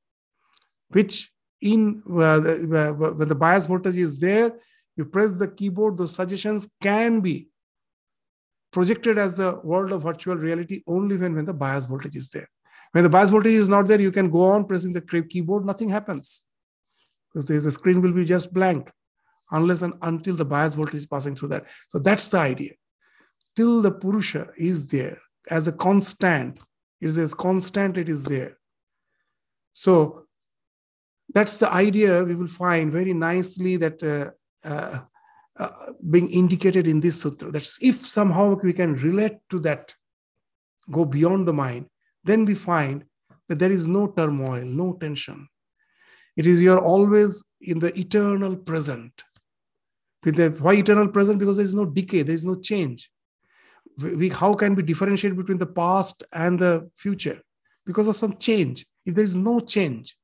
Speaker 1: which in uh, the, uh, when the bias voltage is there, you press the keyboard, those suggestions can be projected as the world of virtual reality only when, when the bias voltage is there. When the bias voltage is not there, you can go on pressing the keyboard, nothing happens. Because the screen will be just blank unless and until the bias voltage is passing through that. So that's the idea. Till the Purusha is there as a constant, it is as constant, it is there. So that's the idea we will find very nicely that uh, uh, uh, being indicated in this sutra. That's if somehow we can relate to that, go beyond the mind, then we find that there is no turmoil, no tension. It is you're always in the eternal present. The, why eternal present? Because there is no decay, there is no change. We, how can we differentiate between the past and the future? Because of some change. If there is no change,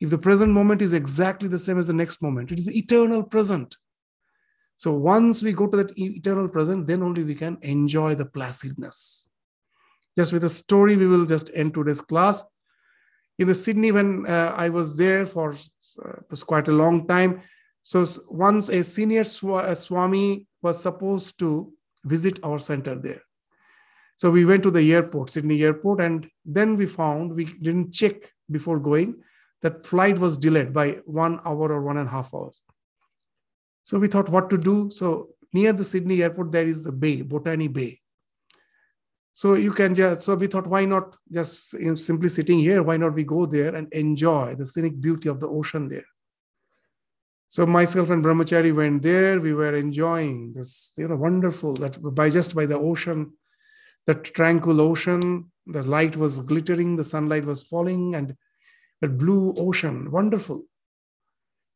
Speaker 1: if the present moment is exactly the same as the next moment, it is eternal present. So once we go to that eternal present, then only we can enjoy the placidness. Just with a story, we will just end today's class. In the Sydney, when uh, I was there for uh, quite a long time, so once a senior sw- a Swami was supposed to visit our center there. So we went to the airport, Sydney airport, and then we found we didn't check before going that flight was delayed by one hour or one and a half hours. So we thought what to do. So near the Sydney airport, there is the bay, Botany Bay. So you can just, so we thought, why not just simply sitting here? Why not we go there and enjoy the scenic beauty of the ocean there? So myself and Brahmachari went there. We were enjoying this, you know, wonderful that by just by the ocean, that tranquil ocean, the light was glittering, the sunlight was falling, and that blue ocean, wonderful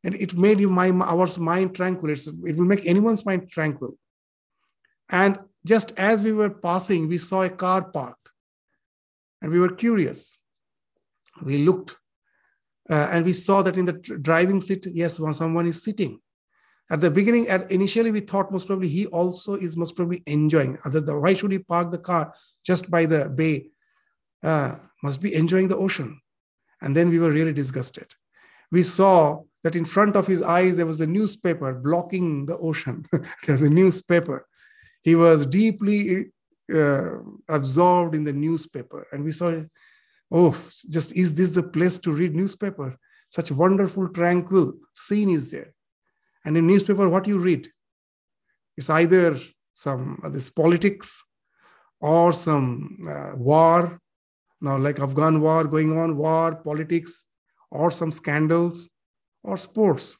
Speaker 1: and it made my our mind tranquil. It's, it will make anyone's mind tranquil. And just as we were passing we saw a car parked and we were curious. We looked uh, and we saw that in the driving seat yes one someone is sitting. At the beginning at initially we thought most probably he also is most probably enjoying. Other why should he park the car just by the bay? Uh, must be enjoying the ocean. And then we were really disgusted. We saw that in front of his eyes there was a newspaper blocking the ocean. There's a newspaper. He was deeply uh, absorbed in the newspaper, and we saw, oh, just is this the place to read newspaper? Such wonderful, tranquil scene is there. And in newspaper, what you read? It's either some uh, this politics, or some uh, war, now like Afghan war going on, war, politics, or some scandals, or sports.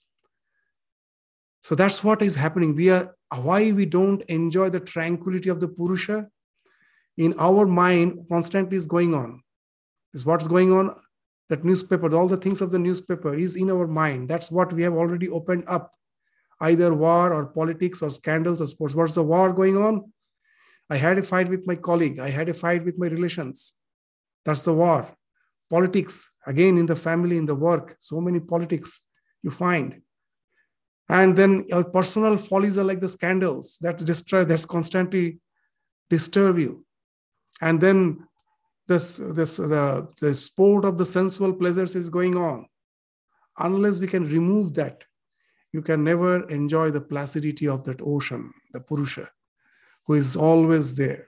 Speaker 1: So that's what is happening. We are why we don't enjoy the tranquility of the Purusha in our mind constantly is going on. Is what's going on. That newspaper, all the things of the newspaper is in our mind. That's what we have already opened up. Either war or politics or scandals or sports. What's the war going on? I had a fight with my colleague. I had a fight with my relations. That's the war. Politics, again, in the family, in the work, so many politics you find. And then your personal follies are like the scandals that destroy, that's constantly disturb you. And then this, this the, the sport of the sensual pleasures is going on. Unless we can remove that, you can never enjoy the placidity of that ocean, the Purusha who is always there.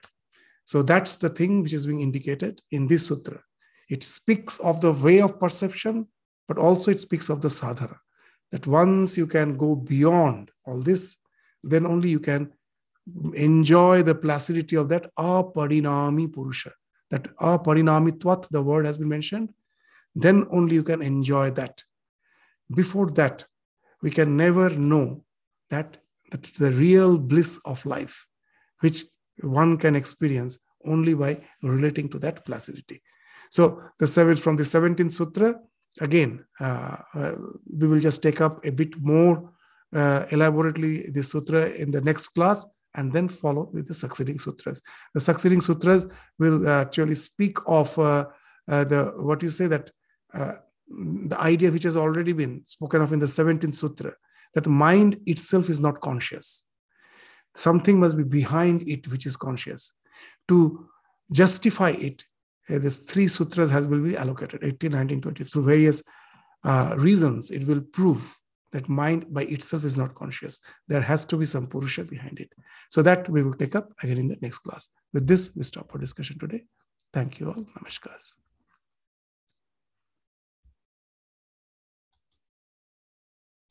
Speaker 1: So that's the thing which is being indicated in this sutra. It speaks of the way of perception, but also it speaks of the sadhana. That once you can go beyond all this, then only you can enjoy the placidity of that aparinami purusha. That aparinamitvat, the word has been mentioned, then only you can enjoy that. Before that, we can never know that, that the real bliss of life which one can experience only by relating to that placidity. So the from the 17th sutra, again, uh, uh, we will just take up a bit more uh, elaborately the sutra in the next class and then follow with the succeeding sutras. The succeeding sutras will actually speak of the what you say that the idea which has already been spoken of in the 17th sutra that mind itself is not conscious something must be behind it which is conscious to justify it uh, these three sutras has will be allocated 18 19 20 through various uh, reasons it will prove that mind by itself is not conscious. There has to be some purusha behind it. So that we will take up again in the next class. With this we stop our discussion today. Thank you all. Namaskars